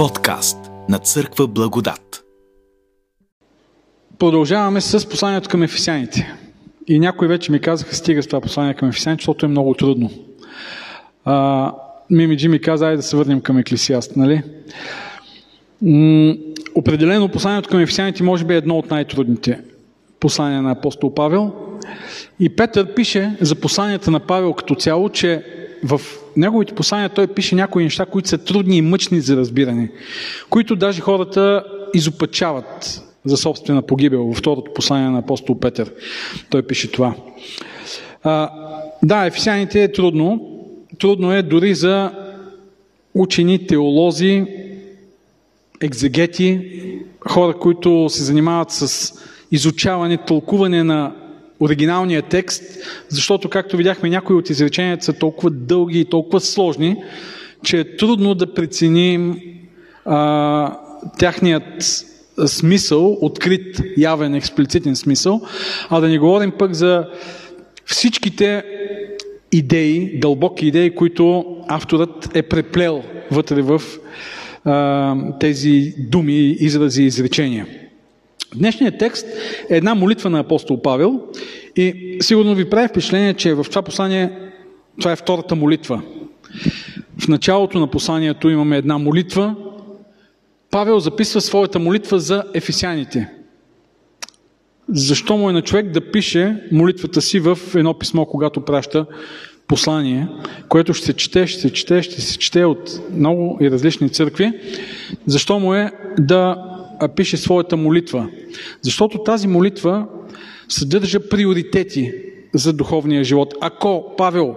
Подкаст на Църква Благодат. Продължаваме с посланието към ефесяните. И някои вече ми казаха, стига с това послание към ефесяните, защото е много трудно. А, Мимиджи ми каза, айде да се върнем към еклесиаст, нали? М- определено посланието към ефесяните може би е едно от най-трудните послания на апостол Павел. И Петър пише за посланията на Павел като цяло, че в неговите послания той пише някои неща, които са трудни и мъчни за разбиране, които даже хората изопачават за собствена погибел. Във второто послание на апостол Петър той пише това. А, да, ефесяните е трудно. Трудно е дори за учени, теолози, екзегети, хора, които се занимават с изучаване, тълкуване на оригиналния текст, защото, както видяхме, някои от изреченията са толкова дълги и толкова сложни, че е трудно да преценим а, тяхният смисъл, открит, явен, експлицитен смисъл, а да не говорим пък за всичките идеи, дълбоки идеи, които авторът е преплел вътре в а, тези думи, изрази и изречения. Днешният текст е една молитва на апостол Павел и сигурно ви прави впечатление, че в това послание това е втората молитва. В началото на посланието имаме една молитва. Павел записва своята молитва за ефесяните. Защо му е на човек да пише молитвата си в едно писмо, когато праща послание, което ще се чете, ще се чете, ще се чете от много и различни църкви? Защо му е да пише своята молитва. Защото тази молитва съдържа приоритети за духовния живот. Ако Павел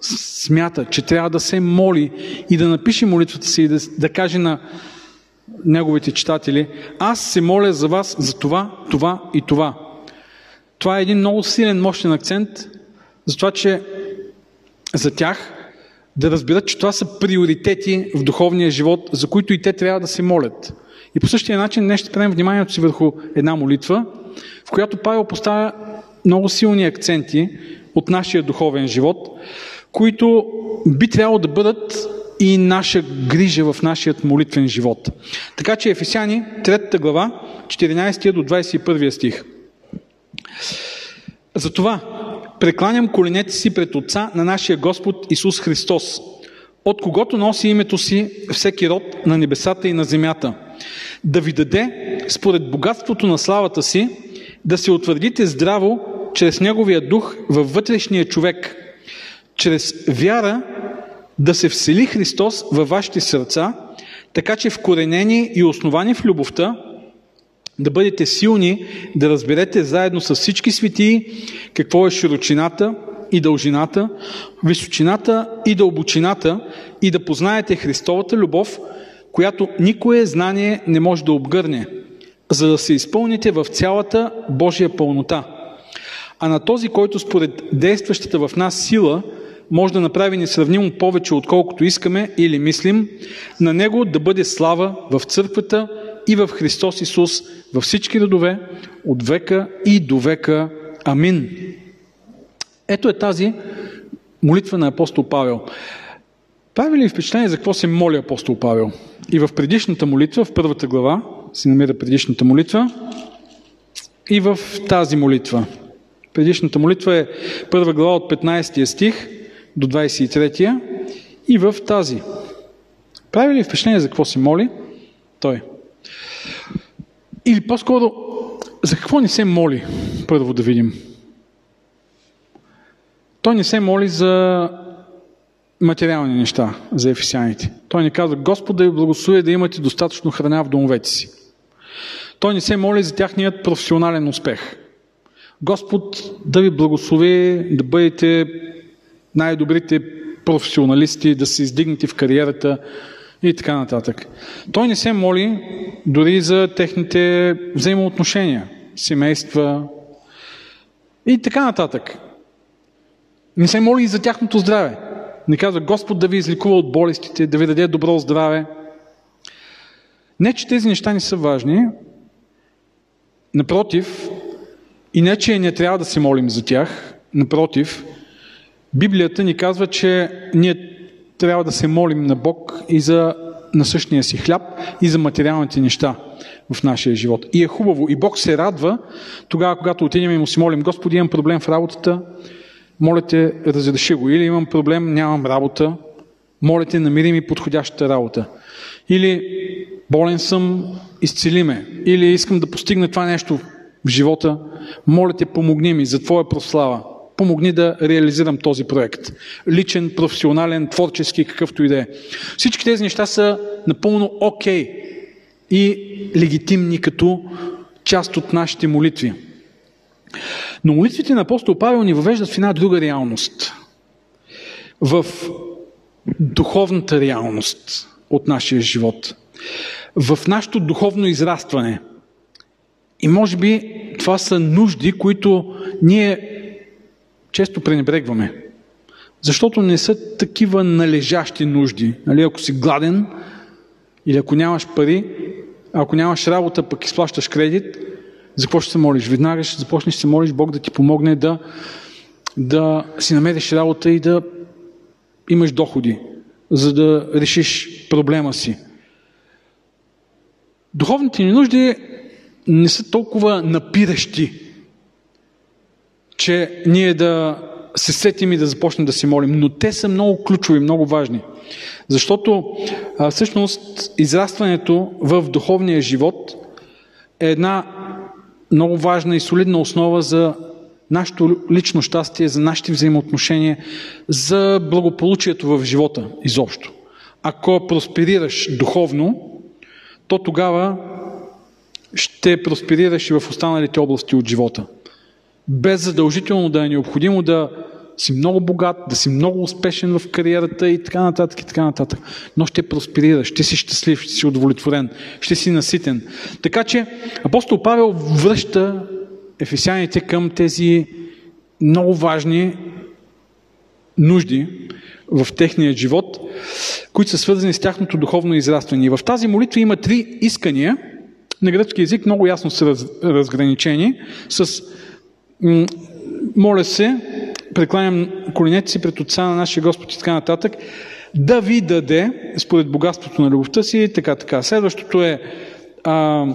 смята, че трябва да се моли и да напише молитвата си и да, да каже на неговите читатели, аз се моля за вас за това, това и това. Това е един много силен, мощен акцент, за това, че за тях да разберат, че това са приоритети в духовния живот, за които и те трябва да се молят. И по същия начин днес ще спрем вниманието си върху една молитва, в която Павел поставя много силни акценти от нашия духовен живот, които би трябвало да бъдат и наша грижа в нашия молитвен живот. Така че Ефесяни, 3 глава, 14 до 21 стих. Затова прекланям коленете си пред Отца на нашия Господ Исус Христос, от когото носи името си всеки род на небесата и на земята, да ви даде, според богатството на славата си, да се утвърдите здраво чрез Неговия дух във вътрешния човек, чрез вяра да се всели Христос във вашите сърца, така че вкоренени и основани в любовта, да бъдете силни, да разберете заедно с всички светии какво е широчината и дължината, височината и дълбочината и да познаете Христовата любов, която никое знание не може да обгърне, за да се изпълните в цялата Божия пълнота. А на този, който според действащата в нас сила може да направи несравнимо повече, отколкото искаме или мислим, на Него да бъде слава в църквата и в Христос Исус във всички родове, от века и до века. Амин. Ето е тази молитва на апостол Павел. Прави ли впечатление за какво се моли апостол Павел? И в предишната молитва, в първата глава, си намира предишната молитва, и в тази молитва. Предишната молитва е първа глава от 15 стих до 23 и в тази. Прави ли впечатление за какво се моли? Той. Или по-скоро, за какво не се моли? Първо да видим. Той не се моли за материални неща за ефесяните. Той ни казва, Господ да ви благослови да имате достатъчно храна в домовете си. Той не се моли за тяхният професионален успех. Господ да ви благослови да бъдете най-добрите професионалисти, да се издигнете в кариерата и така нататък. Той не се моли дори за техните взаимоотношения, семейства и така нататък. Не се моли и за тяхното здраве. Не казва Господ да ви изликува от болестите, да ви даде добро здраве. Не, че тези неща не са важни. Напротив, и не, че не трябва да се молим за тях. Напротив, Библията ни казва, че ние трябва да се молим на Бог и за насъщния си хляб и за материалните неща в нашия живот. И е хубаво. И Бог се радва тогава, когато отидем и му си молим, Господи, имам проблем в работата, моля те, разреши го. Или имам проблем, нямам работа, моля те, намери ми подходящата работа. Или болен съм, изцели ме. Или искам да постигна това нещо в живота, моля те, помогни ми за Твоя прослава. Помогни да реализирам този проект. Личен, професионален, творчески, какъвто и да е. Всички тези неща са напълно окей okay и легитимни като част от нашите молитви. Но молитвите на апостол Павел ни въвеждат в една друга реалност. В духовната реалност от нашия живот. В нашето духовно израстване. И може би това са нужди, които ние често пренебрегваме. Защото не са такива належащи нужди. Нали, ако си гладен или ако нямаш пари, ако нямаш работа, пък изплащаш кредит, за се молиш? Веднага ще започнеш да се молиш Бог да ти помогне да, да си намериш работа и да имаш доходи, за да решиш проблема си. Духовните ни нужди не са толкова напиращи, че ние да се сетим и да започнем да се молим, но те са много ключови, много важни. Защото а, всъщност израстването в духовния живот е една много важна и солидна основа за нашето лично щастие, за нашите взаимоотношения, за благополучието в живота изобщо. Ако просперираш духовно, то тогава ще просперираш и в останалите области от живота. Без задължително да е необходимо да си много богат, да си много успешен в кариерата и така нататък и така нататък. Но ще просперираш, ще си щастлив, ще си удовлетворен, ще си наситен. Така че апостол Павел връща ефесяните към тези много важни нужди в техния живот, които са свързани с тяхното духовно израстване. И в тази молитва има три искания, на гръцки язик много ясно са раз, разграничени, с моля се, прекланям коленете си пред Отца на нашия Господ и така нататък, да ви даде, според богатството на любовта си, така, така. Следващото е а,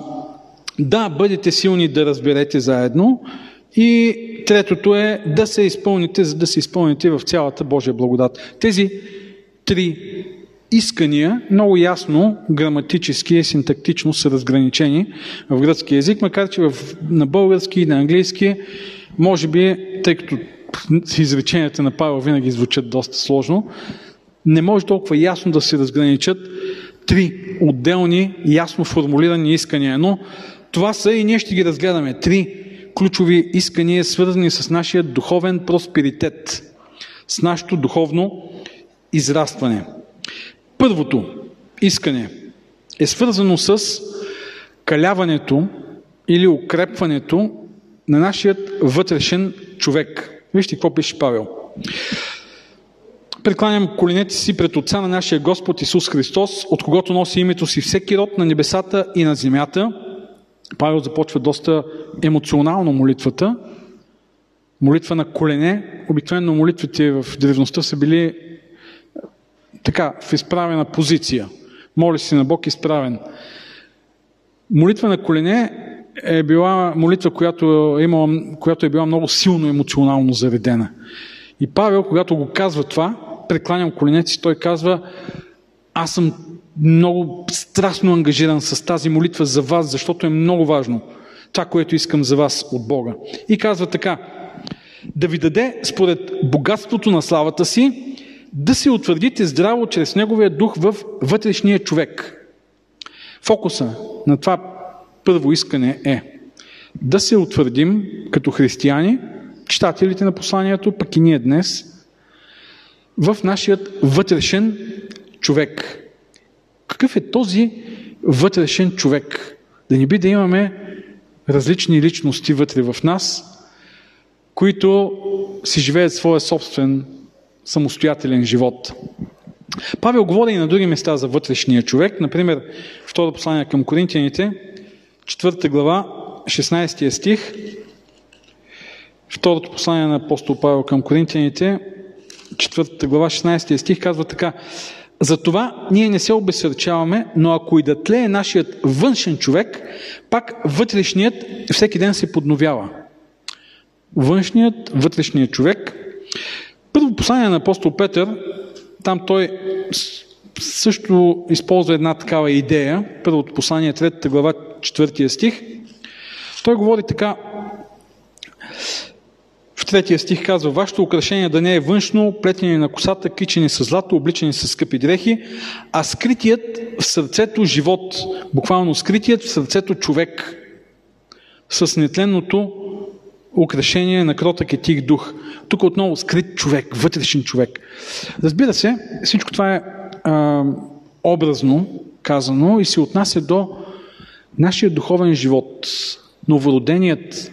да бъдете силни да разберете заедно. И третото е да се изпълните, за да се изпълните в цялата Божия благодат. Тези три искания много ясно, граматически и синтактично са разграничени в гръцки язик, макар че в, на български и на английски, може би, тъй като изреченията на Павел винаги звучат доста сложно, не може толкова ясно да се разграничат три отделни, ясно формулирани искания. Но това са и ние ще ги разгледаме. Три ключови искания, свързани с нашия духовен просперитет, с нашето духовно израстване. Първото искане е свързано с каляването или укрепването на нашия вътрешен човек. Вижте какво пише Павел. Прекланям коленете си пред Отца на нашия Господ Исус Христос, от когото носи името си всеки род на небесата и на земята. Павел започва доста емоционално молитвата. Молитва на колене. Обикновено молитвите в древността са били така, в изправена позиция. Моли си на Бог изправен. Молитва на колене е била молитва, която е, имала, която е била много силно емоционално заредена. И Павел, когато го казва това, прекланям коленете си, той казва, аз съм много страстно ангажиран с тази молитва за вас, защото е много важно това, което искам за вас от Бога. И казва така, да ви даде според богатството на славата си, да се утвърдите здраво чрез Неговия дух в вътрешния човек. Фокуса на това първо искане е да се утвърдим като християни, читателите на посланието, пък и ние днес, в нашия вътрешен човек. Какъв е този вътрешен човек? Да не би да имаме различни личности вътре в нас, които си живеят своя собствен самостоятелен живот. Павел говори и на други места за вътрешния човек. Например, второ послание към Коринтияните, 4 глава, 16 стих. Второто послание на апостол Павел към Коринтияните, 4 глава, 16 стих казва така. Затова ние не се обесърчаваме, но ако и да тлее нашият външен човек, пак вътрешният всеки ден се подновява. Външният, вътрешният човек. Първо послание на апостол Петър, там той също използва една такава идея. Първото послание, 3 глава, 4 стих. Той говори така, в третия стих казва, вашето украшение да не е външно, плетене на косата, кичени с злато, обличани с скъпи дрехи, а скритият в сърцето живот, буквално скритият в сърцето човек, с нетленното украшение на кротък и тих дух. Тук отново скрит човек, вътрешен човек. Разбира се, всичко това е а, образно казано и се отнася до нашия духовен живот, новороденият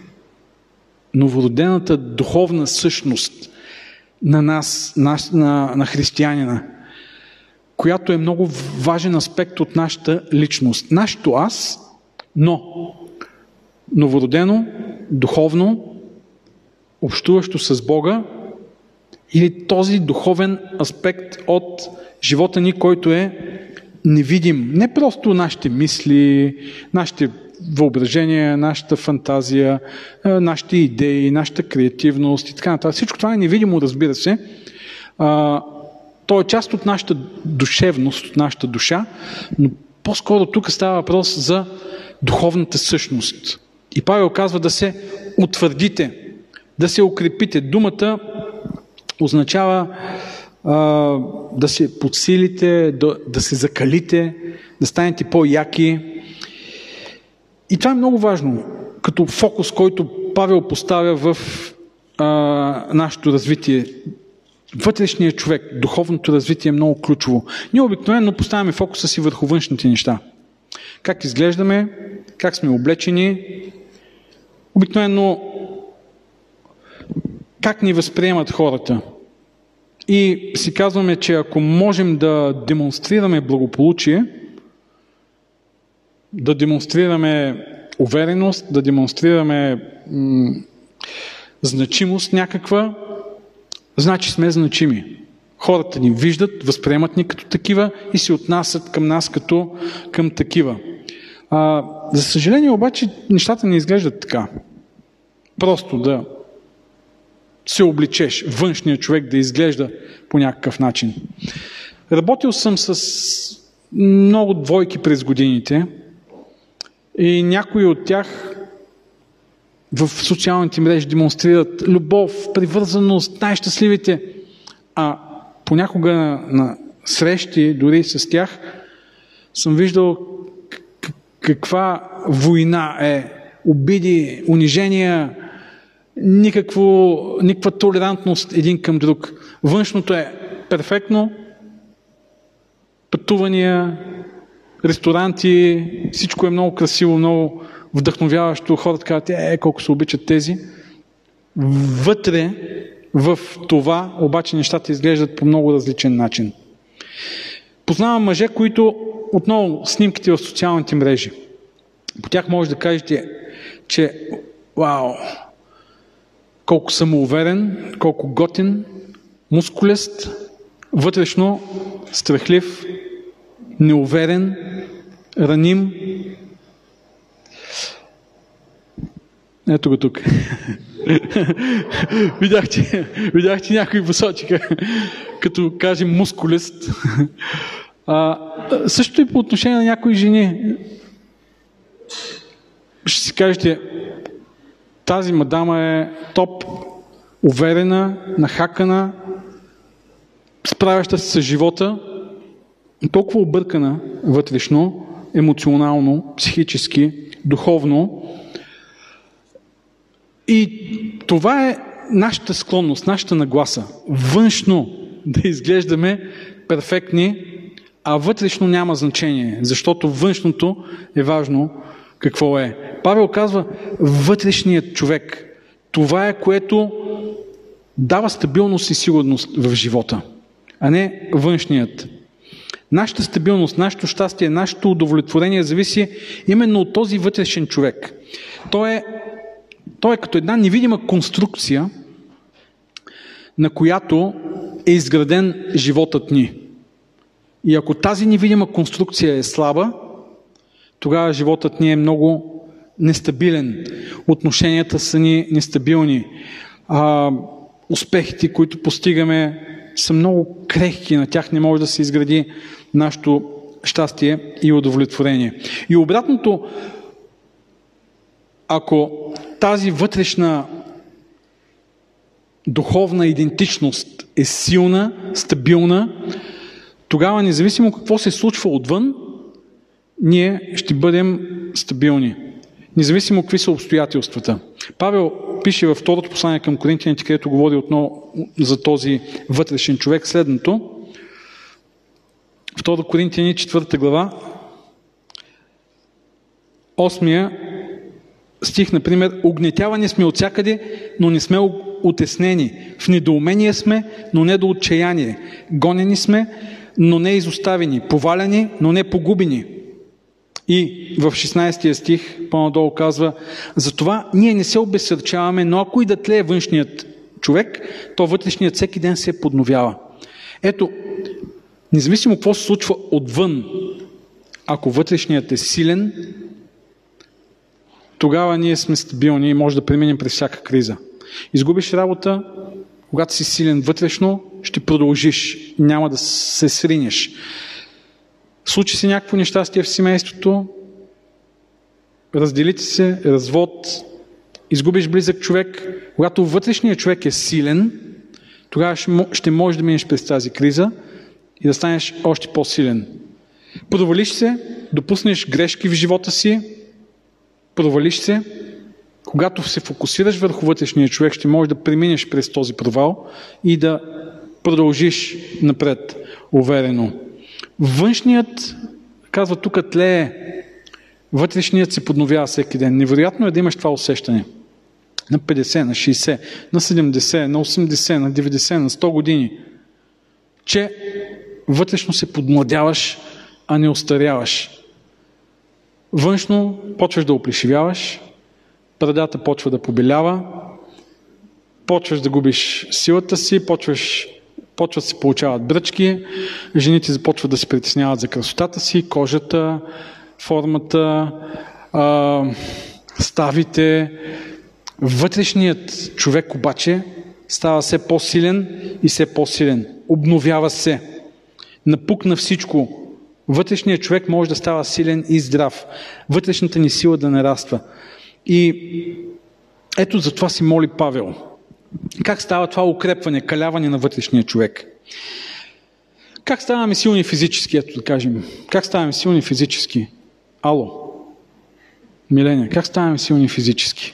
новородената духовна същност на нас, на, на, на християнина, която е много важен аспект от нашата личност. Нашето аз, но новородено, духовно, общуващо с Бога, или този духовен аспект от живота ни, който е невидим. Не просто нашите мисли, нашите въображение, нашата фантазия, нашите идеи, нашата креативност и така нататък. Всичко това е невидимо, разбира се. То е част от нашата душевност, от нашата душа, но по-скоро тук става въпрос за духовната същност. И Павел казва да се утвърдите, да се укрепите. Думата означава а, да се подсилите, да, да се закалите, да станете по-яки, и това е много важно, като фокус, който Павел поставя в а, нашето развитие. Вътрешният човек, духовното развитие е много ключово. Ние обикновено поставяме фокуса си върху външните неща. Как изглеждаме, как сме облечени, обикновено как ни възприемат хората. И си казваме, че ако можем да демонстрираме благополучие, да демонстрираме увереност, да демонстрираме м- значимост някаква, значи сме значими. Хората ни виждат, възприемат ни като такива и се отнасят към нас като към такива. А, за съжаление обаче нещата не изглеждат така. Просто да се обличеш, външния човек да изглежда по някакъв начин. Работил съм с много двойки през годините и някои от тях в социалните мрежи демонстрират любов, привързаност, най-щастливите. А понякога на, на срещи, дори с тях, съм виждал каква война е, обиди, унижения, никакво, никаква толерантност един към друг. Външното е перфектно, пътувания, ресторанти, всичко е много красиво, много вдъхновяващо. Хората казват, е, колко се обичат тези. Вътре в това обаче нещата изглеждат по много различен начин. Познавам мъже, които отново снимките в социалните мрежи. По тях може да кажете, че вау, колко самоуверен, колко готин, мускулест, вътрешно страхлив, неуверен, раним. Ето го тук. видях, че, видях, посочиха, като кажем мускулест. А, също и по отношение на някои жени. Ще си кажете, тази мадама е топ, уверена, нахакана, справяща се с живота, толкова объркана вътрешно, емоционално, психически, духовно. И това е нашата склонност, нашата нагласа. Външно да изглеждаме перфектни, а вътрешно няма значение, защото външното е важно какво е. Павел казва, вътрешният човек. Това е което дава стабилност и сигурност в живота, а не външният. Нашата стабилност, нашето щастие, нашето удовлетворение зависи именно от този вътрешен човек. Той е, той е като една невидима конструкция, на която е изграден животът ни. И ако тази невидима конструкция е слаба, тогава животът ни е много нестабилен. Отношенията са ни нестабилни. А, успехите, които постигаме, са много крехки. На тях не може да се изгради нашето щастие и удовлетворение. И обратното, ако тази вътрешна духовна идентичност е силна, стабилна, тогава независимо какво се случва отвън, ние ще бъдем стабилни. Независимо какви са обстоятелствата. Павел пише във второто послание към Коринтияните, където говори отново за този вътрешен човек следното. Второ Коринтияни, четвърта глава, осмия стих, например, огнетявани сме от всякъде, но не сме утеснени. В недоумение сме, но не до отчаяние. Гонени сме, но не изоставени. Поваляни, но не погубени. И в 16 стих по-надолу казва, затова ние не се обесърчаваме, но ако и да тлее външният човек, то вътрешният всеки ден се подновява. Ето, независимо какво се случва отвън, ако вътрешният е силен, тогава ние сме стабилни и може да преминем през всяка криза. Изгубиш работа, когато си силен вътрешно, ще продължиш, няма да се сринеш. Случи се някакво нещастие в семейството, разделите се, развод, изгубиш близък човек. Когато вътрешният човек е силен, тогава ще можеш да минеш през тази криза и да станеш още по-силен. Провалиш се, допуснеш грешки в живота си, провалиш се, когато се фокусираш върху вътрешния човек, ще можеш да преминеш през този провал и да продължиш напред уверено. Външният, казва тук, тлее. Вътрешният се подновява всеки ден. Невероятно е да имаш това усещане. На 50, на 60, на 70, на 80, на 90, на 100 години. Че вътрешно се подмладяваш, а не остаряваш. Външно почваш да оплешивяваш, брадата почва да побелява, почваш да губиш силата си, почваш, почват се получават бръчки, жените започват да се притесняват за красотата си, кожата, формата, а, ставите. Вътрешният човек обаче става все по-силен и все по-силен. Обновява се. Напукна всичко. Вътрешният човек може да става силен и здрав. Вътрешната ни сила да нараства. И ето за това си моли Павел. Как става това укрепване, каляване на вътрешния човек? Как ставаме силни физически, ето да кажем? Как ставаме силни физически? Ало. Миления, как ставаме силни физически?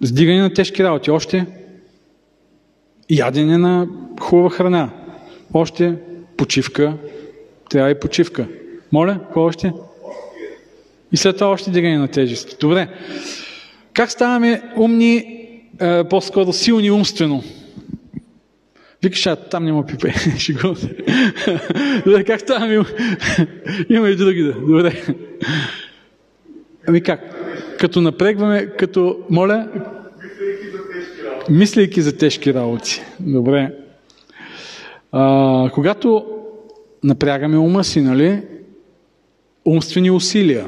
Сдигане на тежки работи. Още ядене на хубава храна. Още почивка. Трябва и почивка. Моля, какво още? И след това още дигане на тежести. Добре. Как ставаме умни, е, по-скоро силни умствено? Викаш, там няма пипе. Шегувам Добре, как ставаме? Има и други да. Добре. Ами как? Като напрегваме, като, моля, мислейки за тежки работи. Добре. А, когато напрягаме ума си, нали, умствени усилия,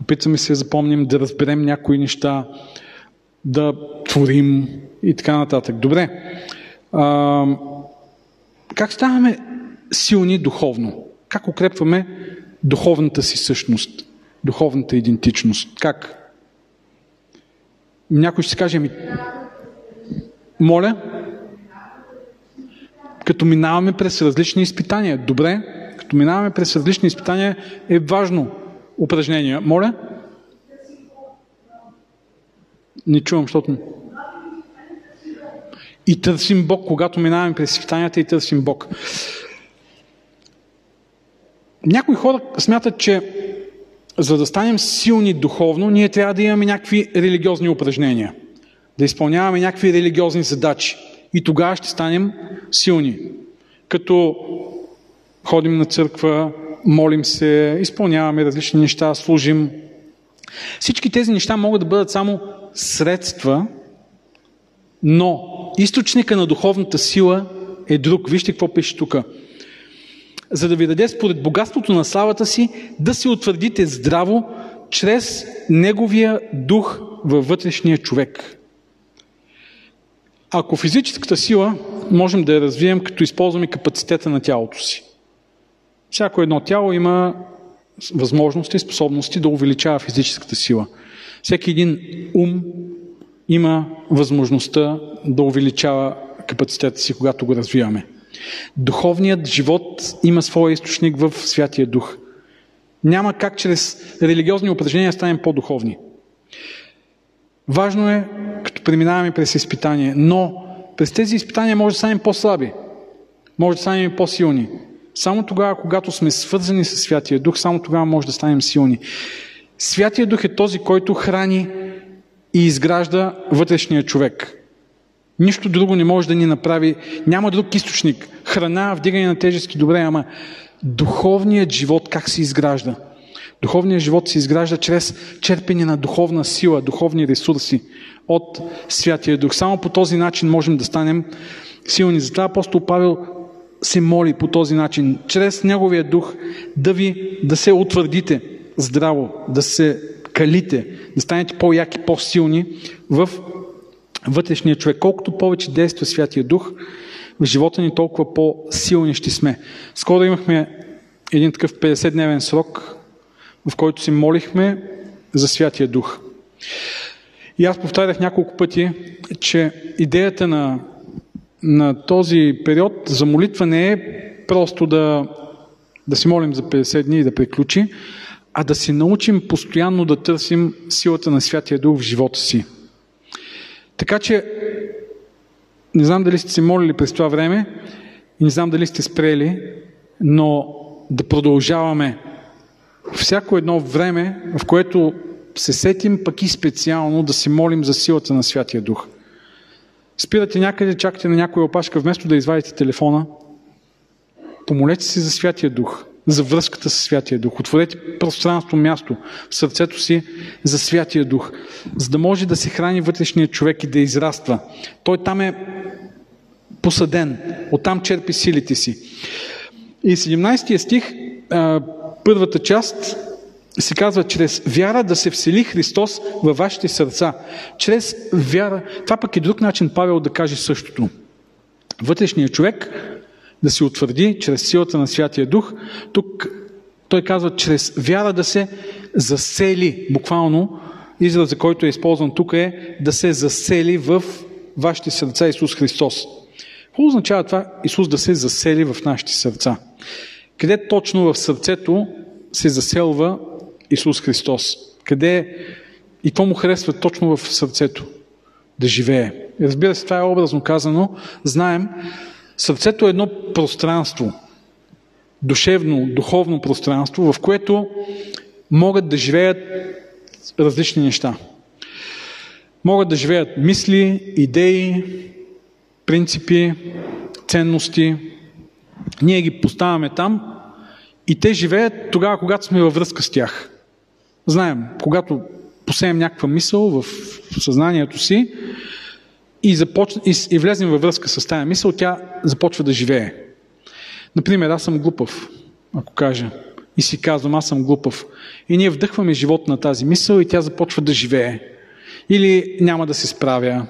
Опитваме се да запомним, да разберем някои неща, да творим и така нататък. Добре. А, как ставаме силни духовно? Как укрепваме духовната си същност, духовната идентичност? Как? Някой ще си каже, ми... Моля? Като минаваме през различни изпитания. Добре, като минаваме през различни изпитания е важно упражнения. Моля? Не чувам, защото... И търсим Бог, когато минаваме през изпитанията и търсим Бог. Някои хора смятат, че за да станем силни духовно, ние трябва да имаме някакви религиозни упражнения. Да изпълняваме някакви религиозни задачи. И тогава ще станем силни. Като ходим на църква, молим се, изпълняваме различни неща, служим. Всички тези неща могат да бъдат само средства, но източника на духовната сила е друг. Вижте какво пише тук. за да ви даде според богатството на славата си да се утвърдите здраво чрез Неговия дух във вътрешния човек. Ако физическата сила можем да я развием, като използваме капацитета на тялото си. Всяко едно тяло има възможности способности да увеличава физическата сила. Всеки един ум има възможността да увеличава капацитета си, когато го развиваме. Духовният живот има своя източник в Святия Дух. Няма как чрез религиозни упражнения станем по-духовни. Важно е, като преминаваме през изпитание, но през тези изпитания може да станем по-слаби, може да станем по-силни. Само тогава, когато сме свързани с Святия Дух, само тогава може да станем силни. Святия Дух е този, който храни и изгражда вътрешния човек. Нищо друго не може да ни направи. Няма друг източник. Храна, вдигане на тежески, добре, ама духовният живот как се изгражда? Духовният живот се изгражда чрез черпене на духовна сила, духовни ресурси от Святия Дух. Само по този начин можем да станем силни. Затова апостол Павел се моли по този начин, чрез Неговия дух, да ви, да се утвърдите здраво, да се калите, да станете по-яки, по-силни в вътрешния човек. Колкото повече действа Святия Дух, в живота ни толкова по-силни ще сме. Скоро имахме един такъв 50-дневен срок, в който си молихме за Святия Дух. И аз повтарях няколко пъти, че идеята на, на този период за молитва не е просто да, да си молим за 50 дни и да приключи, а да се научим постоянно да търсим силата на Святия Дух в живота си. Така че, не знам дали сте се молили през това време и не знам дали сте спрели, но да продължаваме всяко едно време, в което се сетим пък и специално да се молим за силата на Святия Дух. Спирате някъде, чакате на някоя опашка, вместо да извадите телефона, помолете се за Святия Дух, за връзката с Святия Дух. Отворете пространство, място в сърцето си за Святия Дух, за да може да се храни вътрешният човек и да израства. Той там е посаден, оттам черпи силите си. И 17 стих, първата част, се казва, чрез вяра да се всели Христос във вашите сърца. Чрез вяра. Това пък е друг начин Павел да каже същото. Вътрешният човек да се утвърди чрез силата на Святия Дух. Тук той казва, чрез вяра да се засели. Буквално израз, който е използван тук е да се засели в вашите сърца Исус Христос. Какво означава това Исус да се засели в нашите сърца? Къде точно в сърцето се заселва Исус Христос? Къде и какво му харесва точно в сърцето да живее? Разбира се, това е образно казано. Знаем, сърцето е едно пространство, душевно, духовно пространство, в което могат да живеят различни неща. Могат да живеят мисли, идеи, принципи, ценности. Ние ги поставяме там и те живеят тогава, когато сме във връзка с тях. Знаем, когато посеем някаква мисъл в съзнанието си и, започ... и, и влезем във връзка с тази мисъл, тя започва да живее. Например, аз съм глупав, ако кажа, и си казвам, аз съм глупав. И ние вдъхваме живот на тази мисъл и тя започва да живее. Или няма да се справя,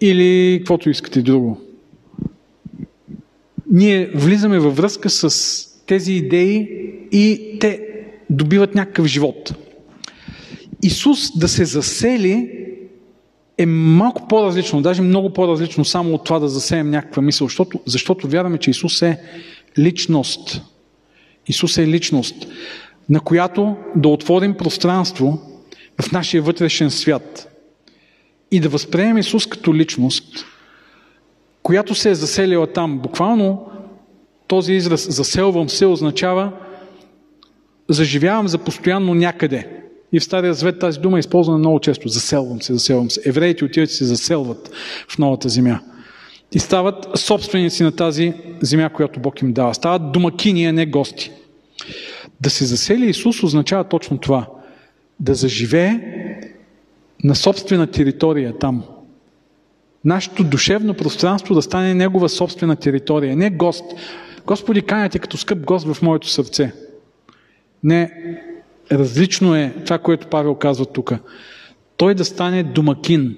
или каквото искате друго. Ние влизаме във връзка с тези идеи и те добиват някакъв живот. Исус да се засели е малко по-различно, даже много по-различно само от това да засеем някаква мисъл, защото, защото вярваме, че Исус е личност. Исус е личност, на която да отворим пространство в нашия вътрешен свят и да възприемем Исус като личност, която се е заселила там. Буквално този израз заселвам се означава заживявам за постоянно някъде. И в Стария Завет тази дума е използвана много често. Заселвам се, заселвам се. Евреите отиват и се заселват в новата земя. И стават собственици на тази земя, която Бог им дава. Стават домакини, а не гости. Да се засели Исус означава точно това. Да заживее на собствена територия там. Нашето душевно пространство да стане негова собствена територия. Не гост, Господи, каняте като скъп гост в моето сърце. Не, различно е това, което Павел казва тук. Той да стане домакин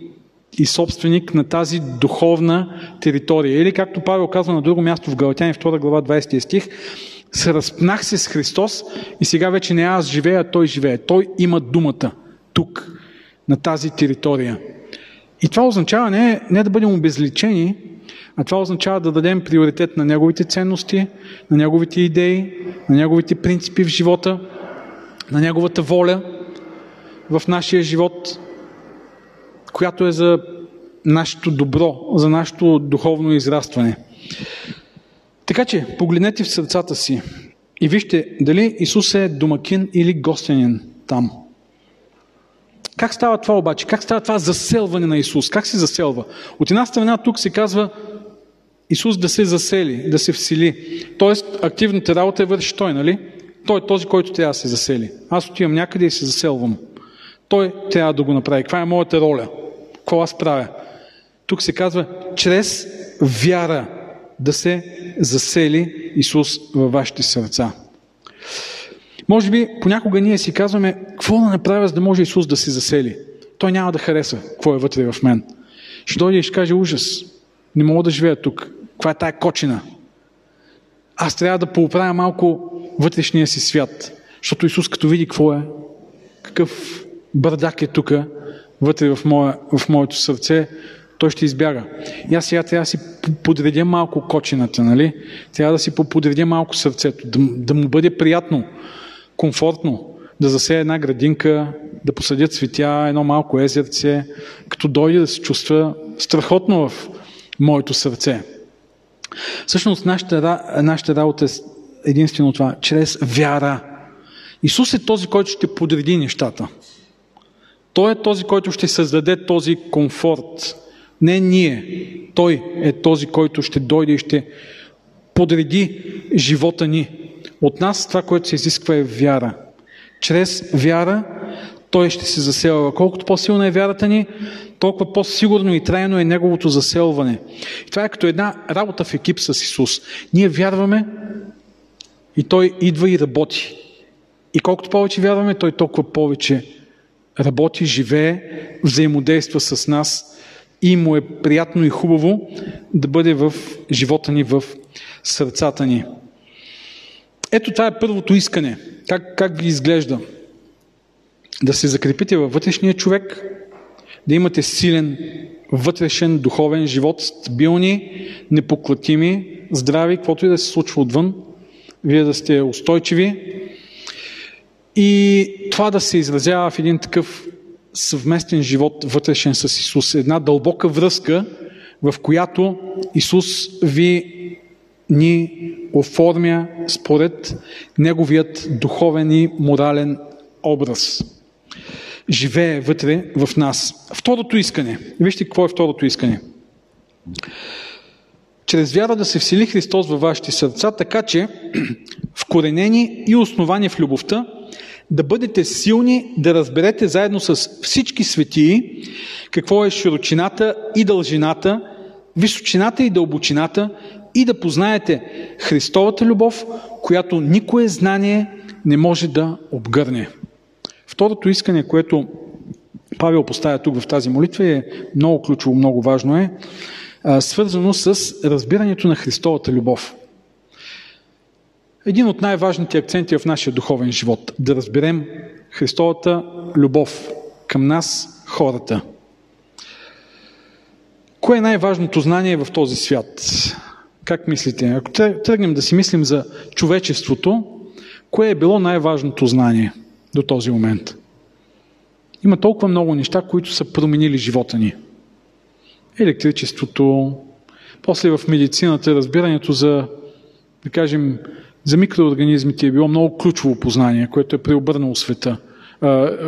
и собственик на тази духовна територия. Или както Павел казва на друго място в Галатяни 2 глава 20 стих, се разпнах се с Христос и сега вече не аз живея, а Той живее. Той има думата тук, на тази територия. И това означава не, не да бъдем обезличени, а това означава да дадем приоритет на неговите ценности, на неговите идеи, на неговите принципи в живота, на неговата воля в нашия живот, която е за нашето добро, за нашето духовно израстване. Така че, погледнете в сърцата си и вижте дали Исус е домакин или гостенин там. Как става това обаче? Как става това заселване на Исус? Как се заселва? От една страна тук се казва Исус да се засели, да се всели. Тоест, активната работа е върши Той, нали? Той е този, който трябва да се засели. Аз отивам някъде и се заселвам. Той трябва да го направи. Каква е моята роля? Какво аз правя? Тук се казва, чрез вяра да се засели Исус във вашите сърца. Може би понякога ние си казваме, какво да направя, за да може Исус да се засели? Той няма да хареса какво е вътре в мен. Ще дойде и ще каже ужас. Не мога да живея тук. Каква е тая кочина? Аз трябва да поуправя малко вътрешния си свят. Защото Исус като види какво е, какъв бърдак е тук, вътре в, моя, в моето сърце, той ще избяга. И аз сега трябва да си подредя малко кочината, нали? Трябва да си подредя малко сърцето, да, да му бъде приятно, комфортно, да засея една градинка, да посадя цветя, едно малко езерце, като дойде да се чувства страхотно в моето сърце. Всъщност, нашата, нашата работа е единствено това, чрез вяра. Исус е този, който ще подреди нещата. Той е този, който ще създаде този комфорт. Не ние. Той е този, който ще дойде и ще подреди живота ни. От нас това, което се изисква е вяра. Чрез вяра той ще се заселва. Колкото по-силна е вярата ни, толкова по-сигурно и трайно е неговото заселване. И това е като една работа в екип с Исус. Ние вярваме и Той идва и работи. И колкото повече вярваме, Той толкова повече работи, живее, взаимодейства с нас и му е приятно и хубаво да бъде в живота ни, в сърцата ни. Ето това е първото искане. Как, как ги изглежда? Да се закрепите във вътрешния човек, да имате силен вътрешен духовен живот, стабилни, непоклатими, здрави, каквото и да се случва отвън, вие да сте устойчиви и това да се изразява в един такъв съвместен живот вътрешен с Исус. Една дълбока връзка, в която Исус ви ни оформя според Неговият духовен и морален образ. Живее вътре в нас. Второто искане. Вижте какво е второто искане. Чрез вяра да се всели Христос във вашите сърца, така че вкоренени и основани в любовта, да бъдете силни, да разберете заедно с всички светии какво е широчината и дължината, височината и дълбочината и да познаете Христовата любов, която никое знание не може да обгърне. Второто искане, което Павел поставя тук в тази молитва е много ключово, много важно е, свързано с разбирането на Христовата любов. Един от най-важните акценти в нашия духовен живот – да разберем Христовата любов към нас, хората. Кое е най-важното знание в този свят? Как мислите? Ако тръгнем да си мислим за човечеството, кое е било най-важното знание до този момент? Има толкова много неща, които са променили живота ни. Електричеството, после в медицината разбирането за, да кажем, за микроорганизмите е било много ключово познание, което е преобърнало света.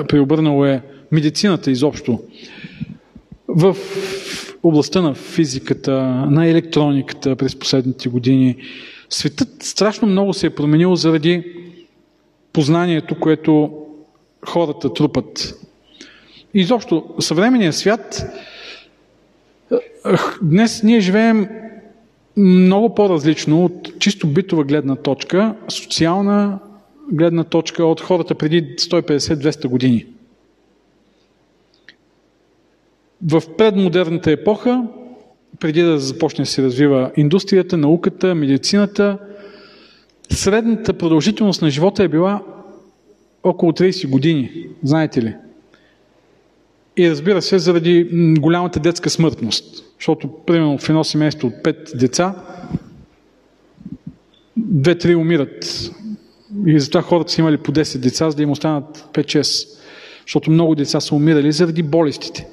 Преобърнало е медицината изобщо. В областта на физиката, на електрониката през последните години, светът страшно много се е променил заради познанието, което хората трупат. Изобщо, съвременният свят, днес ние живеем много по-различно от чисто битова гледна точка, социална гледна точка от хората преди 150-200 години. В предмодерната епоха, преди да започне да се развива индустрията, науката, медицината, средната продължителност на живота е била около 30 години. Знаете ли? И разбира се, заради голямата детска смъртност. Защото, примерно, в едно семейство от 5 деца, две-три умират. И затова хората са имали по 10 деца, за да им останат 5-6. Защото много деца са умирали заради болестите.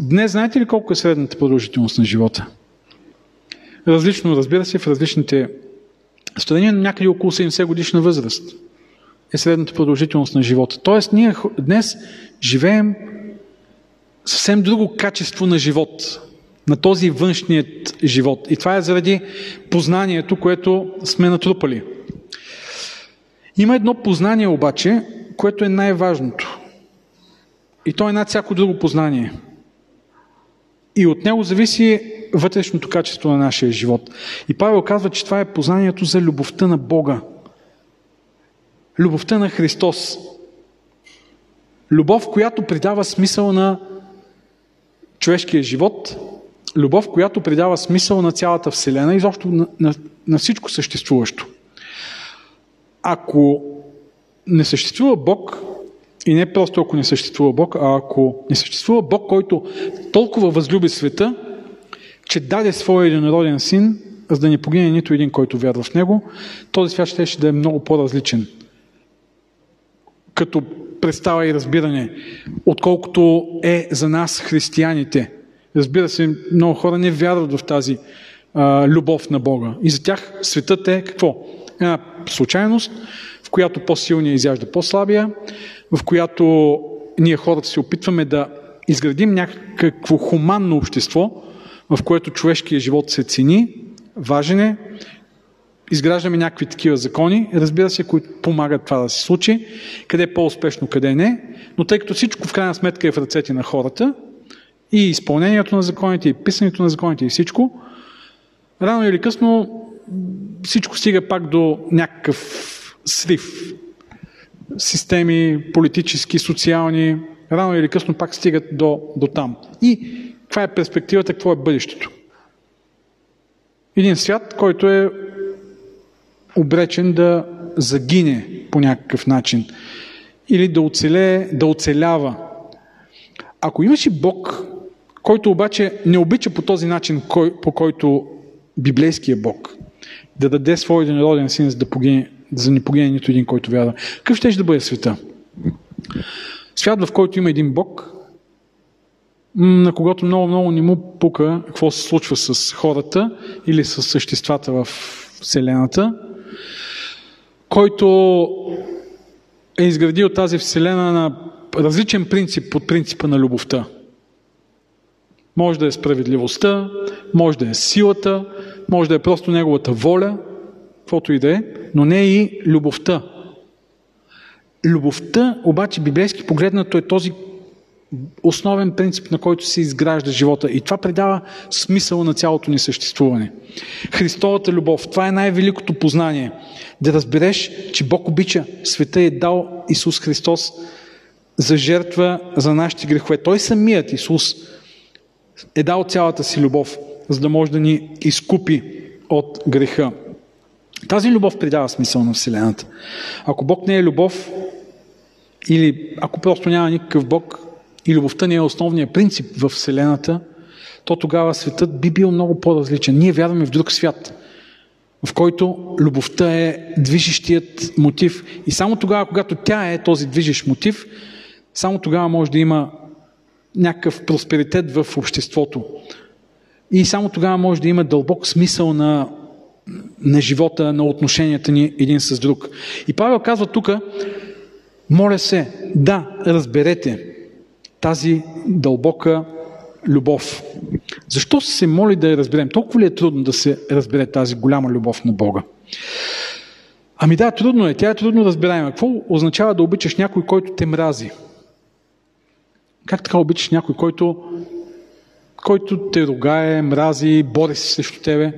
Днес знаете ли колко е средната продължителност на живота? Различно, разбира се, в различните страни, но някъде около 70 годишна възраст е средната продължителност на живота. Тоест, ние днес живеем съвсем друго качество на живот, на този външният живот. И това е заради познанието, което сме натрупали. Има едно познание обаче, което е най-важното. И то е над всяко друго познание. И от него зависи вътрешното качество на нашия живот. И Павел казва, че това е познанието за любовта на Бога. Любовта на Христос. Любов, която придава смисъл на човешкия живот, любов, която придава смисъл на цялата Вселена и изобщо на, на, на всичко съществуващо. Ако не съществува Бог, и не просто ако не съществува Бог, а ако не съществува Бог, който толкова възлюби света, че даде своя единороден син, за да не погине нито един, който вярва в него, този свят ще, ще да е много по-различен. Като представа и разбиране, отколкото е за нас християните. Разбира се, много хора не вярват в тази а, любов на Бога. И за тях светът е какво? Една случайност, в която по-силния изяжда по-слабия, в която ние хората се опитваме да изградим някакво хуманно общество, в което човешкият живот се цени, важен е, изграждаме някакви такива закони, разбира се, които помагат това да се случи, къде е по-успешно, къде не, но тъй като всичко в крайна сметка е в ръцете на хората, и изпълнението на законите, и писането на законите, и всичко, рано или късно всичко стига пак до някакъв срив. Системи, политически, социални, рано или късно пак стигат до, до там. И каква е перспективата, какво е бъдещето? Един свят, който е обречен да загине по някакъв начин или да оцелее, да оцелява. Ако имаше Бог, който обаче не обича по този начин, по който библейския Бог, да даде своя единороден син, за да, погине, за да не погине нито един, който вярва. Какъв ще да бъде света? Свят, в който има един Бог, на когото много-много не му пука какво се случва с хората или с съществата в Вселената, който е изградил тази Вселена на различен принцип от принципа на любовта. Може да е справедливостта, може да е силата, може да е просто неговата воля, каквото и да е, но не и любовта. Любовта, обаче, библейски погледнато е този основен принцип, на който се изгражда живота. И това придава смисъл на цялото ни съществуване. Христовата любов, това е най-великото познание. Да разбереш, че Бог обича. Света е дал Исус Христос за жертва за нашите грехове. Той самият Исус е дал цялата си любов, за да може да ни изкупи от греха. Тази любов придава смисъл на Вселената. Ако Бог не е любов, или ако просто няма никакъв Бог, и любовта не е основният принцип в Вселената, то тогава светът би бил много по-различен. Ние вярваме в друг свят, в който любовта е движещият мотив. И само тогава, когато тя е този движещ мотив, само тогава може да има някакъв просперитет в обществото. И само тогава може да има дълбок смисъл на, на живота, на отношенията ни един с друг. И Павел казва тук, моля се, да, разберете тази дълбока любов. Защо се моли да я разберем? Толкова ли е трудно да се разбере тази голяма любов на Бога? Ами да, трудно е. Тя е трудно разбираема. Какво означава да обичаш някой, който те мрази? Как така обичаш някой, който, който те ругае, мрази, бори се срещу тебе.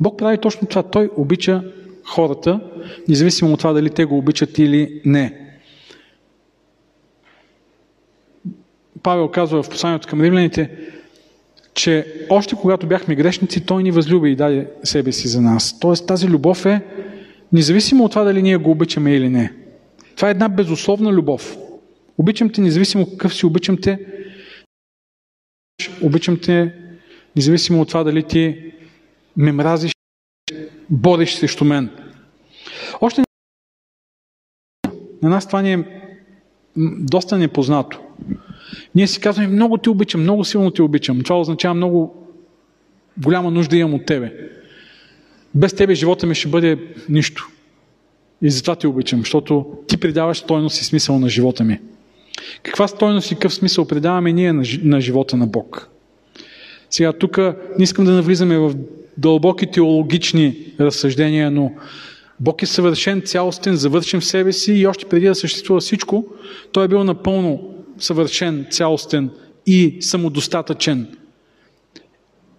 Бог прави точно това. Той обича хората, независимо от това дали те го обичат или не. Павел казва в посланието към римляните, че още когато бяхме грешници, Той ни възлюби и даде себе си за нас. Тоест тази любов е независимо от това дали ние го обичаме или не. Това е една безусловна любов. Обичам те независимо какъв си, обичам те обичам те независимо от това дали ти ме мразиш, бориш срещу мен. Още на нас това ни е доста непознато. Ние си казваме, много ти обичам, много силно ти обичам. Това означава много голяма нужда имам от тебе. Без тебе живота ми ще бъде нищо. И затова ти обичам, защото ти придаваш стойност и смисъл на живота ми. Каква стойност и какъв смисъл придаваме ние на живота на Бог? Сега тук не искам да навлизаме в дълбоки теологични разсъждения, но Бог е съвършен, цялостен, завършен в себе си и още преди да съществува всичко, Той е бил напълно съвършен, цялостен и самодостатъчен.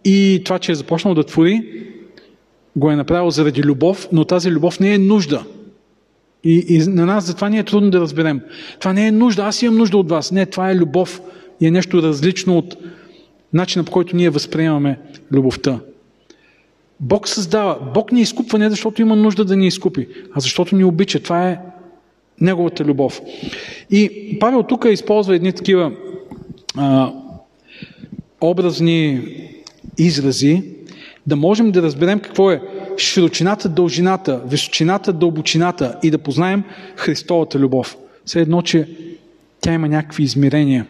И това, че е започнал да твори, го е направил заради любов, но тази любов не е нужда. И, и на нас затова ни е трудно да разберем. Това не е нужда, аз имам нужда от вас. Не, това е любов и е нещо различно от начина по който ние възприемаме любовта. Бог създава. Бог ни изкупва не защото има нужда да ни изкупи, а защото ни обича. Това е Неговата любов. И Павел тук използва едни такива а, образни изрази, да можем да разберем какво е широчината, дължината, височината, дълбочината и да познаем Христовата любов. Все едно, че тя има някакви измерения.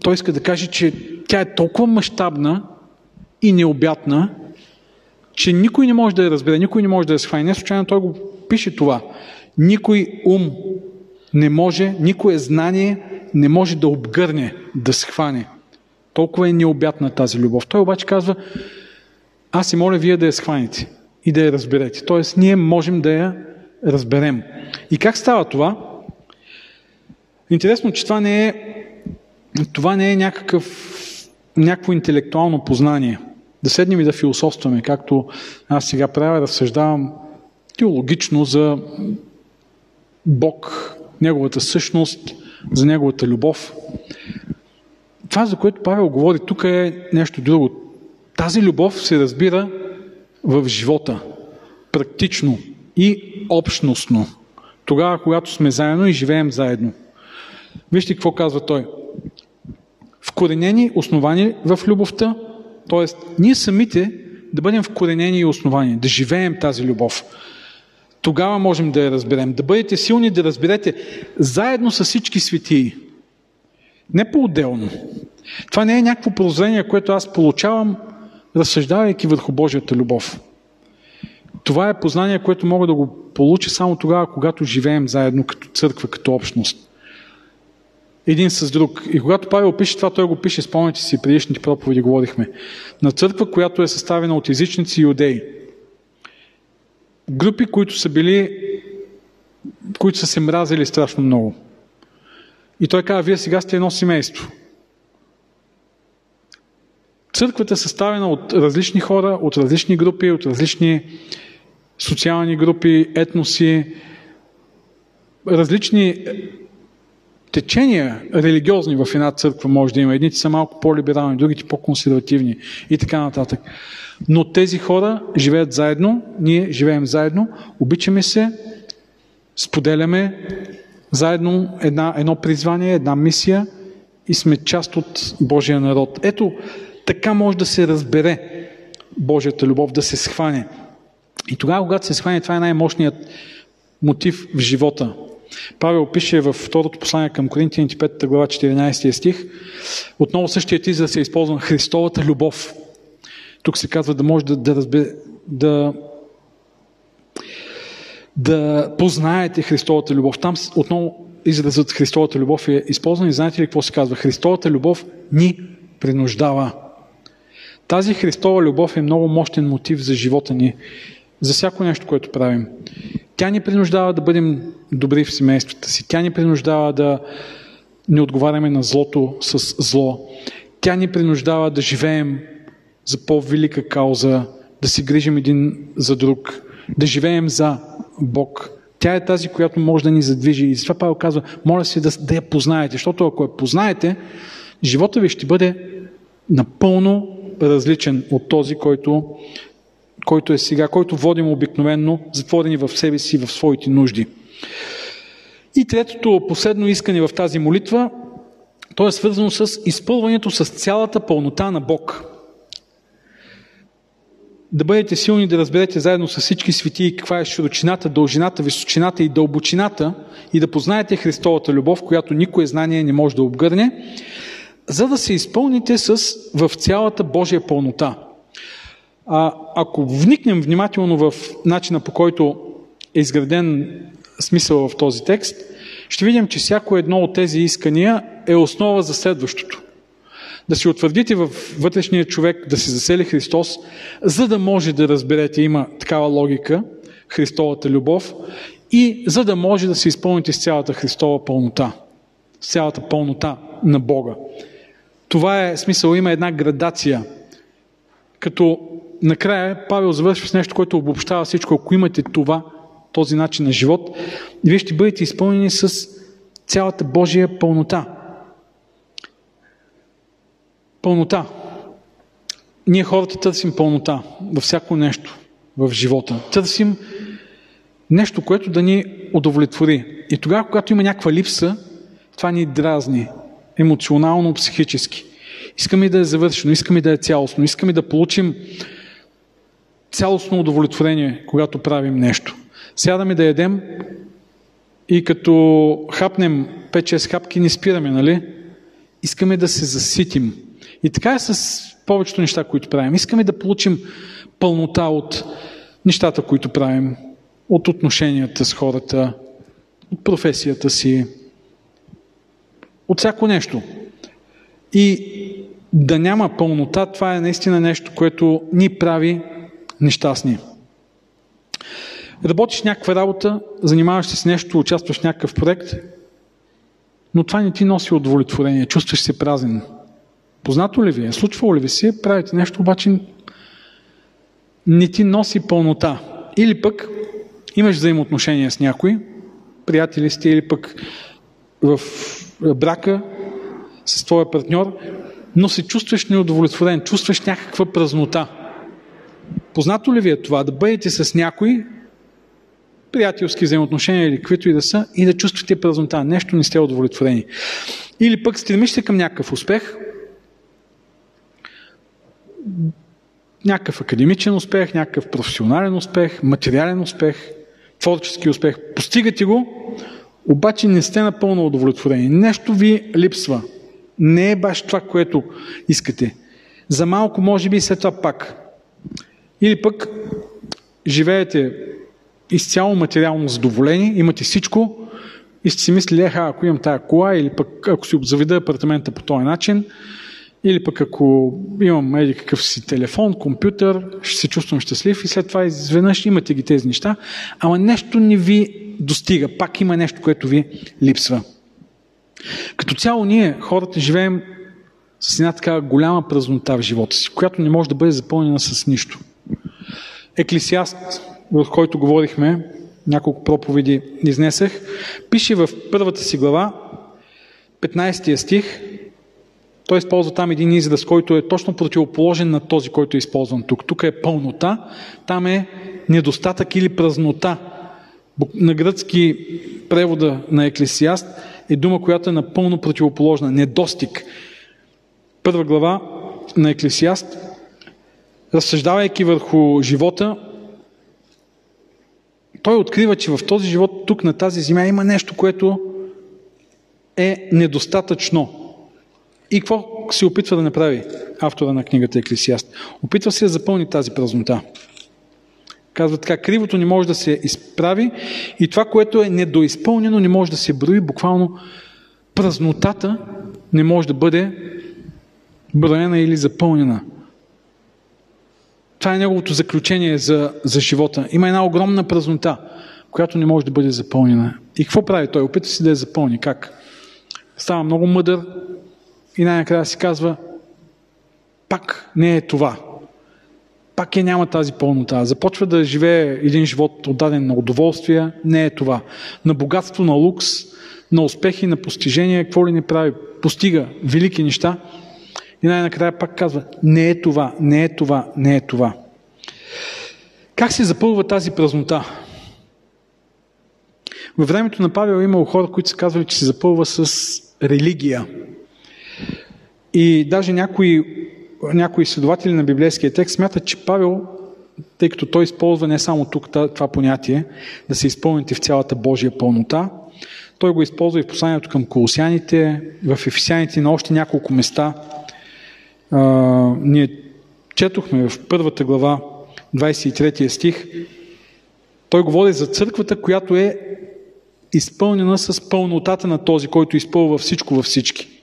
Той иска да каже, че тя е толкова мащабна и необятна, че никой не може да я разбере, никой не може да я схване. Не случайно той го пише това. Никой ум не може, никое знание не може да обгърне, да схване. Толкова е необятна тази любов. Той обаче казва, аз си моля вие да я схванете и да я разберете. Тоест, ние можем да я разберем. И как става това? Интересно, че това не е, това не е някакъв, някакво интелектуално познание. Да седнем и да философстваме, както аз сега правя, разсъждавам теологично за Бог, Неговата същност, за Неговата любов. Това, за което Павел говори тук е нещо друго. Тази любов се разбира в живота, практично и общностно. Тогава, когато сме заедно и живеем заедно. Вижте какво казва той. Вкоренени, основани в любовта, т.е. ние самите да бъдем вкоренени и основани, да живеем тази любов. Тогава можем да я разберем. Да бъдете силни, да разберете заедно с всички светии. Не по-отделно. Това не е някакво прозрение, което аз получавам, разсъждавайки върху Божията любов. Това е познание, което мога да го получа само тогава, когато живеем заедно като църква, като общност. Един с друг. И когато Павел пише това, той го пише, спомняте си, предишните проповеди говорихме, на църква, която е съставена от езичници и иудеи. Групи, които са били, които са се мразили страшно много. И той казва, вие сега сте едно семейство. Църквата е съставена от различни хора, от различни групи, от различни социални групи, етноси, различни течения религиозни в една църква може да има. Едните са малко по-либерални, другите по-консервативни и така нататък. Но тези хора живеят заедно, ние живеем заедно, обичаме се, споделяме заедно една, едно призвание, една мисия и сме част от Божия народ. Ето, така може да се разбере Божията любов, да се схване. И тогава, когато се схване, това е най-мощният мотив в живота. Павел пише във второто послание към Коринтияните 5 глава 14 стих. Отново същият израз е използван Христовата любов. Тук се казва да може да, да, разбе, да, да познаете Христовата любов. Там отново изразът Христовата любов е използван и знаете ли какво се казва? Христовата любов ни принуждава. Тази Христова любов е много мощен мотив за живота ни, за всяко нещо, което правим. Тя ни принуждава да бъдем добри в семействата си. Тя ни принуждава да не отговаряме на злото с зло. Тя ни принуждава да живеем за по-велика кауза, да се грижим един за друг, да живеем за Бог. Тя е тази, която може да ни задвижи. И затова Павел казва, моля се да, да я познаете, защото ако я познаете, живота ви ще бъде напълно различен от този, който, който е сега, който водим обикновенно, затворени в себе си, в своите нужди. И третото, последно искане в тази молитва, то е свързано с изпълването с цялата пълнота на Бог. Да бъдете силни да разберете заедно с всички светии каква е широчината, дължината, височината и дълбочината и да познаете Христовата любов, която никое знание не може да обгърне, за да се изпълните с, в цялата Божия пълнота. А, ако вникнем внимателно в начина по който е изграден смисъл в този текст, ще видим, че всяко едно от тези искания е основа за следващото. Да си утвърдите във вътрешния човек, да се засели Христос, за да може да разберете, има такава логика, Христовата любов, и за да може да се изпълните с цялата Христова пълнота, с цялата пълнота на Бога. Това е смисъл, има една градация. Като накрая Павел завършва с нещо, което обобщава всичко. Ако имате това, този начин на живот, вие ще бъдете изпълнени с цялата Божия пълнота. Пълнота. Ние хората търсим пълнота във всяко нещо в живота. Търсим нещо, което да ни удовлетвори. И тогава, когато има някаква липса, това ни дразни емоционално, психически. Искаме да е завършено, искаме да е цялостно, искаме да получим цялостно удовлетворение, когато правим нещо. Сядаме да ядем и като хапнем 5-6 хапки, не спираме, нали? Искаме да се заситим. И така е с повечето неща, които правим. Искаме да получим пълнота от нещата, които правим, от отношенията с хората, от професията си, от всяко нещо. И да няма пълнота, това е наистина нещо, което ни прави нещастни. Работиш някаква работа, занимаваш се с нещо, участваш в някакъв проект, но това не ти носи удовлетворение, чувстваш се празен. Познато ли ви е? Случвало ли ви се? Правите нещо, обаче не ти носи пълнота. Или пък имаш взаимоотношения с някой, приятели сте, или пък в брака с твоя партньор, но се чувстваш неудовлетворен, чувстваш някаква празнота. Познато ли ви е това? Да бъдете с някой, приятелски взаимоотношения или каквито и да са, и да чувствате празнота. Нещо не сте удовлетворени. Или пък стремиш се към някакъв успех, някакъв академичен успех, някакъв професионален успех, материален успех, творчески успех. Постигате го, обаче не сте напълно удовлетворени. Нещо ви липсва. Не е баш това, което искате. За малко, може би, след това пак. Или пък живеете изцяло материално задоволени, имате всичко и сте си мислили, еха, ако имам тая кола, или пък ако си заведа апартамента по този начин, или пък ако имам еди какъв си телефон, компютър, ще се чувствам щастлив и след това изведнъж имате ги тези неща, ама нещо не ви достига. Пак има нещо, което ви липсва. Като цяло ние, хората, живеем с една така голяма празнота в живота си, която не може да бъде запълнена с нищо. Еклисиаст, в който говорихме, няколко проповеди изнесах, пише в първата си глава, 15 стих, той използва там един израз, който е точно противоположен на този, който е използван тук. Тук е пълнота, там е недостатък или празнота. На гръцки превода на Еклесиаст е дума, която е напълно противоположна. Недостиг. Първа глава на Еклесиаст, разсъждавайки върху живота, той открива, че в този живот, тук на тази земя, има нещо, което е недостатъчно. И какво се опитва да направи автора на книгата Еклесиаст? Опитва се да запълни тази празнота. Казва така, кривото не може да се изправи и това, което е недоизпълнено, не може да се брои. Буквално празнотата не може да бъде броена или запълнена. Това е неговото заключение за, за живота. Има една огромна празнота, която не може да бъде запълнена. И какво прави той? Опита се да я запълни. Как? става много мъдър и най-накрая си казва, пак не е това. Пак е няма тази пълнота. Започва да живее един живот отдаден на удоволствие, не е това. На богатство, на лукс, на успехи, на постижения, какво ли не прави, постига велики неща и най-накрая пак казва, не е това, не е това, не е това. Как се запълва тази празнота? Във времето на Павел е имало хора, които са казвали, че се запълва с религия. И даже някои, някои изследователи на библейския текст смятат, че Павел, тъй като той използва не само тук това понятие, да се изпълните в цялата Божия пълнота, той го използва и в посланието към колосяните, в ефесяните на още няколко места. А, ние четохме в първата глава, 23 стих, той говори за църквата, която е изпълнена с пълнотата на този, който изпълва всичко във всички.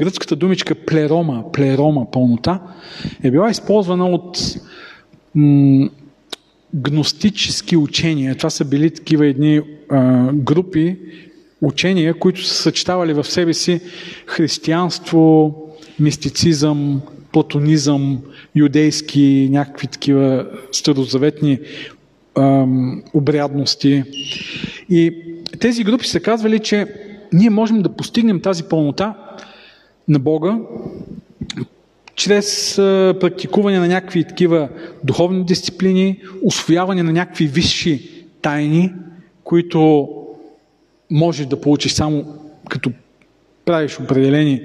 Гръцката думичка плерома, плерома, пълнота, е била използвана от м- гностически учения. Това са били такива едни а, групи учения, които са съчетавали в себе си християнство, мистицизъм, платонизъм, юдейски, някакви такива старозаветни ам, обрядности. И тези групи са казвали, че ние можем да постигнем тази пълнота на Бога чрез практикуване на някакви такива духовни дисциплини, освояване на някакви висши тайни, които можеш да получиш само като правиш определени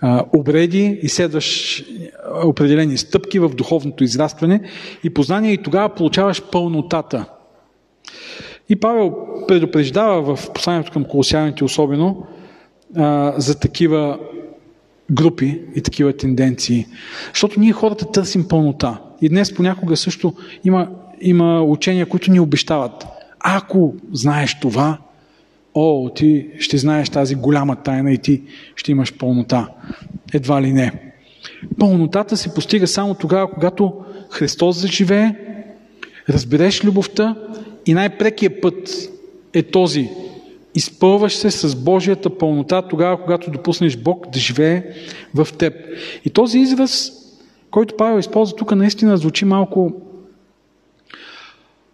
а, обреди и следваш определени стъпки в духовното израстване и познание и тогава получаваш пълнотата. И Павел предупреждава в посланието към колосяните особено а, за такива групи и такива тенденции. Защото ние хората търсим пълнота. И днес понякога също има, има учения, които ни обещават. Ако знаеш това, о, ти ще знаеш тази голяма тайна и ти ще имаш пълнота. Едва ли не. Пълнотата се постига само тогава, когато Христос заживее, разбереш любовта и най-прекият път е този. Изпълваш се с Божията пълнота тогава, когато допуснеш Бог да живее в теб. И този израз, който Павел използва тук, наистина звучи малко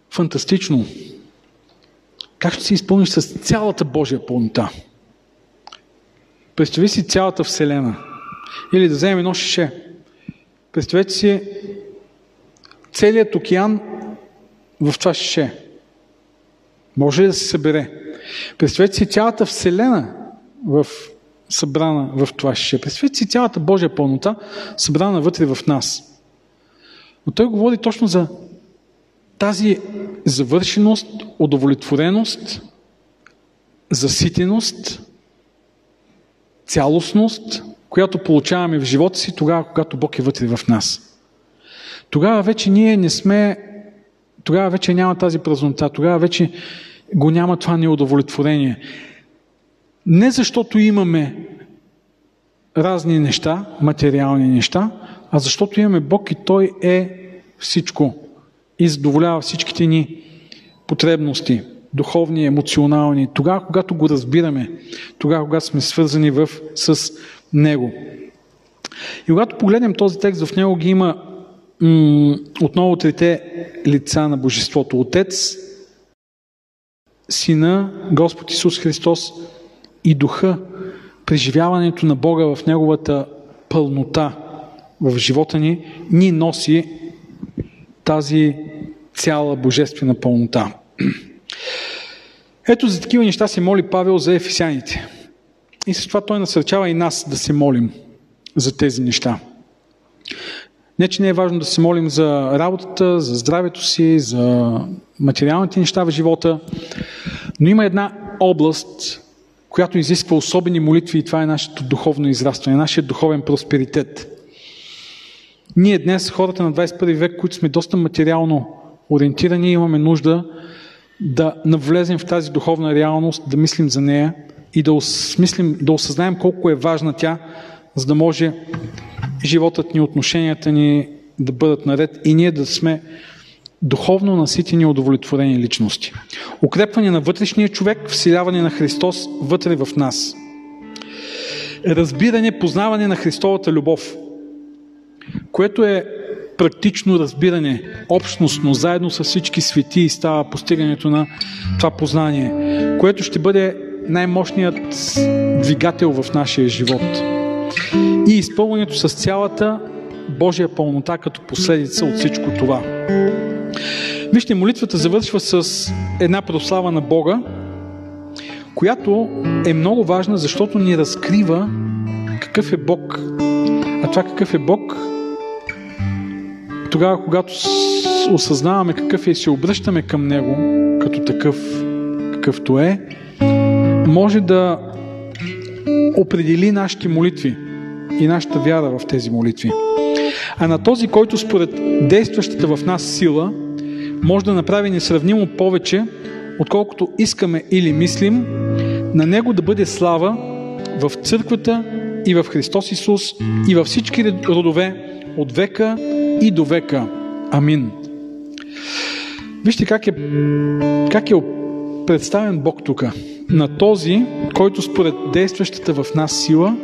фантастично. Как ще се изпълниш с цялата Божия пълнота? Представи си цялата Вселена. Или да вземем едно шише. Представете си целият океан в това шише. Може ли да се събере? Представете си цялата Вселена в събрана в това шише. Представете си цялата Божия пълнота събрана вътре в нас. Но той говори точно за тази завършеност, удовлетвореност, заситеност, цялостност, която получаваме в живота си тогава, когато Бог е вътре в нас. Тогава вече ние не сме, тогава вече няма тази празнота, тогава вече го няма това неудовлетворение. Не защото имаме разни неща, материални неща, а защото имаме Бог и Той е всичко и задоволява всичките ни потребности, духовни, емоционални, тогава, когато го разбираме, тогава, когато сме свързани в, с Него. И когато погледнем този текст, в него ги има м- отново трите лица на Божеството. Отец, Сина, Господ Исус Христос и Духа, преживяването на Бога в Неговата пълнота в живота ни, ни носи тази цяла божествена пълнота. Ето за такива неща се моли Павел за ефесяните. И с това той насърчава и нас да се молим за тези неща. Не, че не е важно да се молим за работата, за здравето си, за материалните неща в живота, но има една област, която изисква особени молитви и това е нашето духовно израстване, нашия духовен просперитет. Ние днес, хората на 21 век, които сме доста материално ориентирани, имаме нужда да навлезем в тази духовна реалност, да мислим за нея и да, осмислим, да осъзнаем колко е важна тя, за да може животът ни, отношенията ни да бъдат наред и ние да сме духовно наситени и удовлетворени личности. Укрепване на вътрешния човек, вселяване на Христос вътре в нас. разбиране, познаване на Христовата любов, което е практично разбиране, общностно, заедно с всички свети става постигането на това познание, което ще бъде най-мощният двигател в нашия живот. И изпълнението с цялата Божия пълнота като последица от всичко това. Вижте, молитвата завършва с една прослава на Бога, която е много важна, защото ни разкрива какъв е Бог. А това какъв е Бог, тогава, когато осъзнаваме какъв е и се обръщаме към Него като такъв, какъвто е, може да определи нашите молитви и нашата вяра в тези молитви. А на този, който според действащата в нас сила може да направи несравнимо повече, отколкото искаме или мислим, на Него да бъде слава в църквата и в Христос Исус и във всички родове от века и до века. Амин. Вижте как е, как е представен Бог тук. На този, който според действащата в нас сила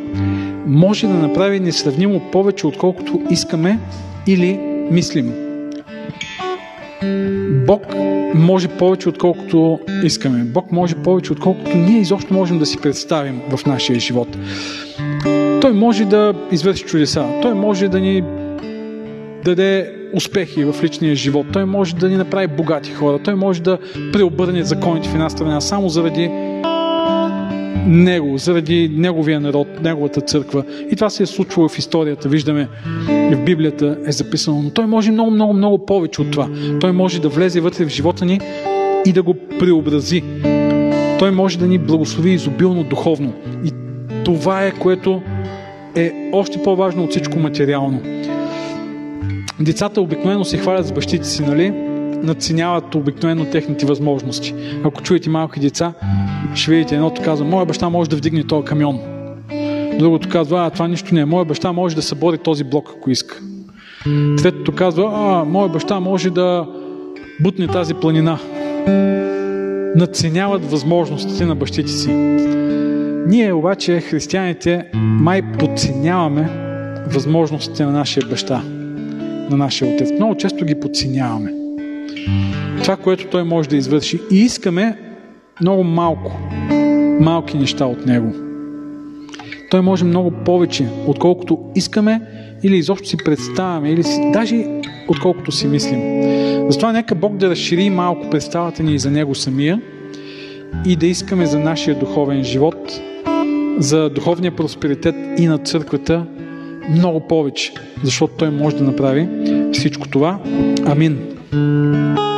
може да направи несравнимо повече, отколкото искаме или мислим. Бог може повече, отколкото искаме. Бог може повече, отколкото ние изобщо можем да си представим в нашия живот. Той може да извърши чудеса. Той може да ни даде успехи в личния живот. Той може да ни направи богати хора. Той може да преобърне законите в една страна само заради него, заради неговия народ, неговата църква. И това се е случвало в историята. Виждаме, в Библията е записано. Но той може много, много, много повече от това. Той може да влезе вътре в живота ни и да го преобрази. Той може да ни благослови изобилно духовно. И това е, което е още по-важно от всичко материално. Децата обикновено се хвалят с бащите си, нали? Надценяват обикновено техните възможности. Ако чуете малки деца, ще видите едното казва, моя баща може да вдигне този камион. Другото казва, а това нищо не е. Моя баща може да събори този блок, ако иска. Третото казва, а, моя баща може да бутне тази планина. Надценяват възможностите на бащите си. Ние обаче, християните, май подценяваме възможностите на нашия баща на нашия Отец. Много често ги подценяваме. Това, което Той може да извърши. И искаме много малко, малки неща от Него. Той може много повече, отколкото искаме или изобщо си представяме, или си, даже отколкото си мислим. Затова нека Бог да разшири малко представата ни за Него самия и да искаме за нашия духовен живот, за духовния просперитет и на църквата много повече, защото Той може да направи всичко това. Амин. Música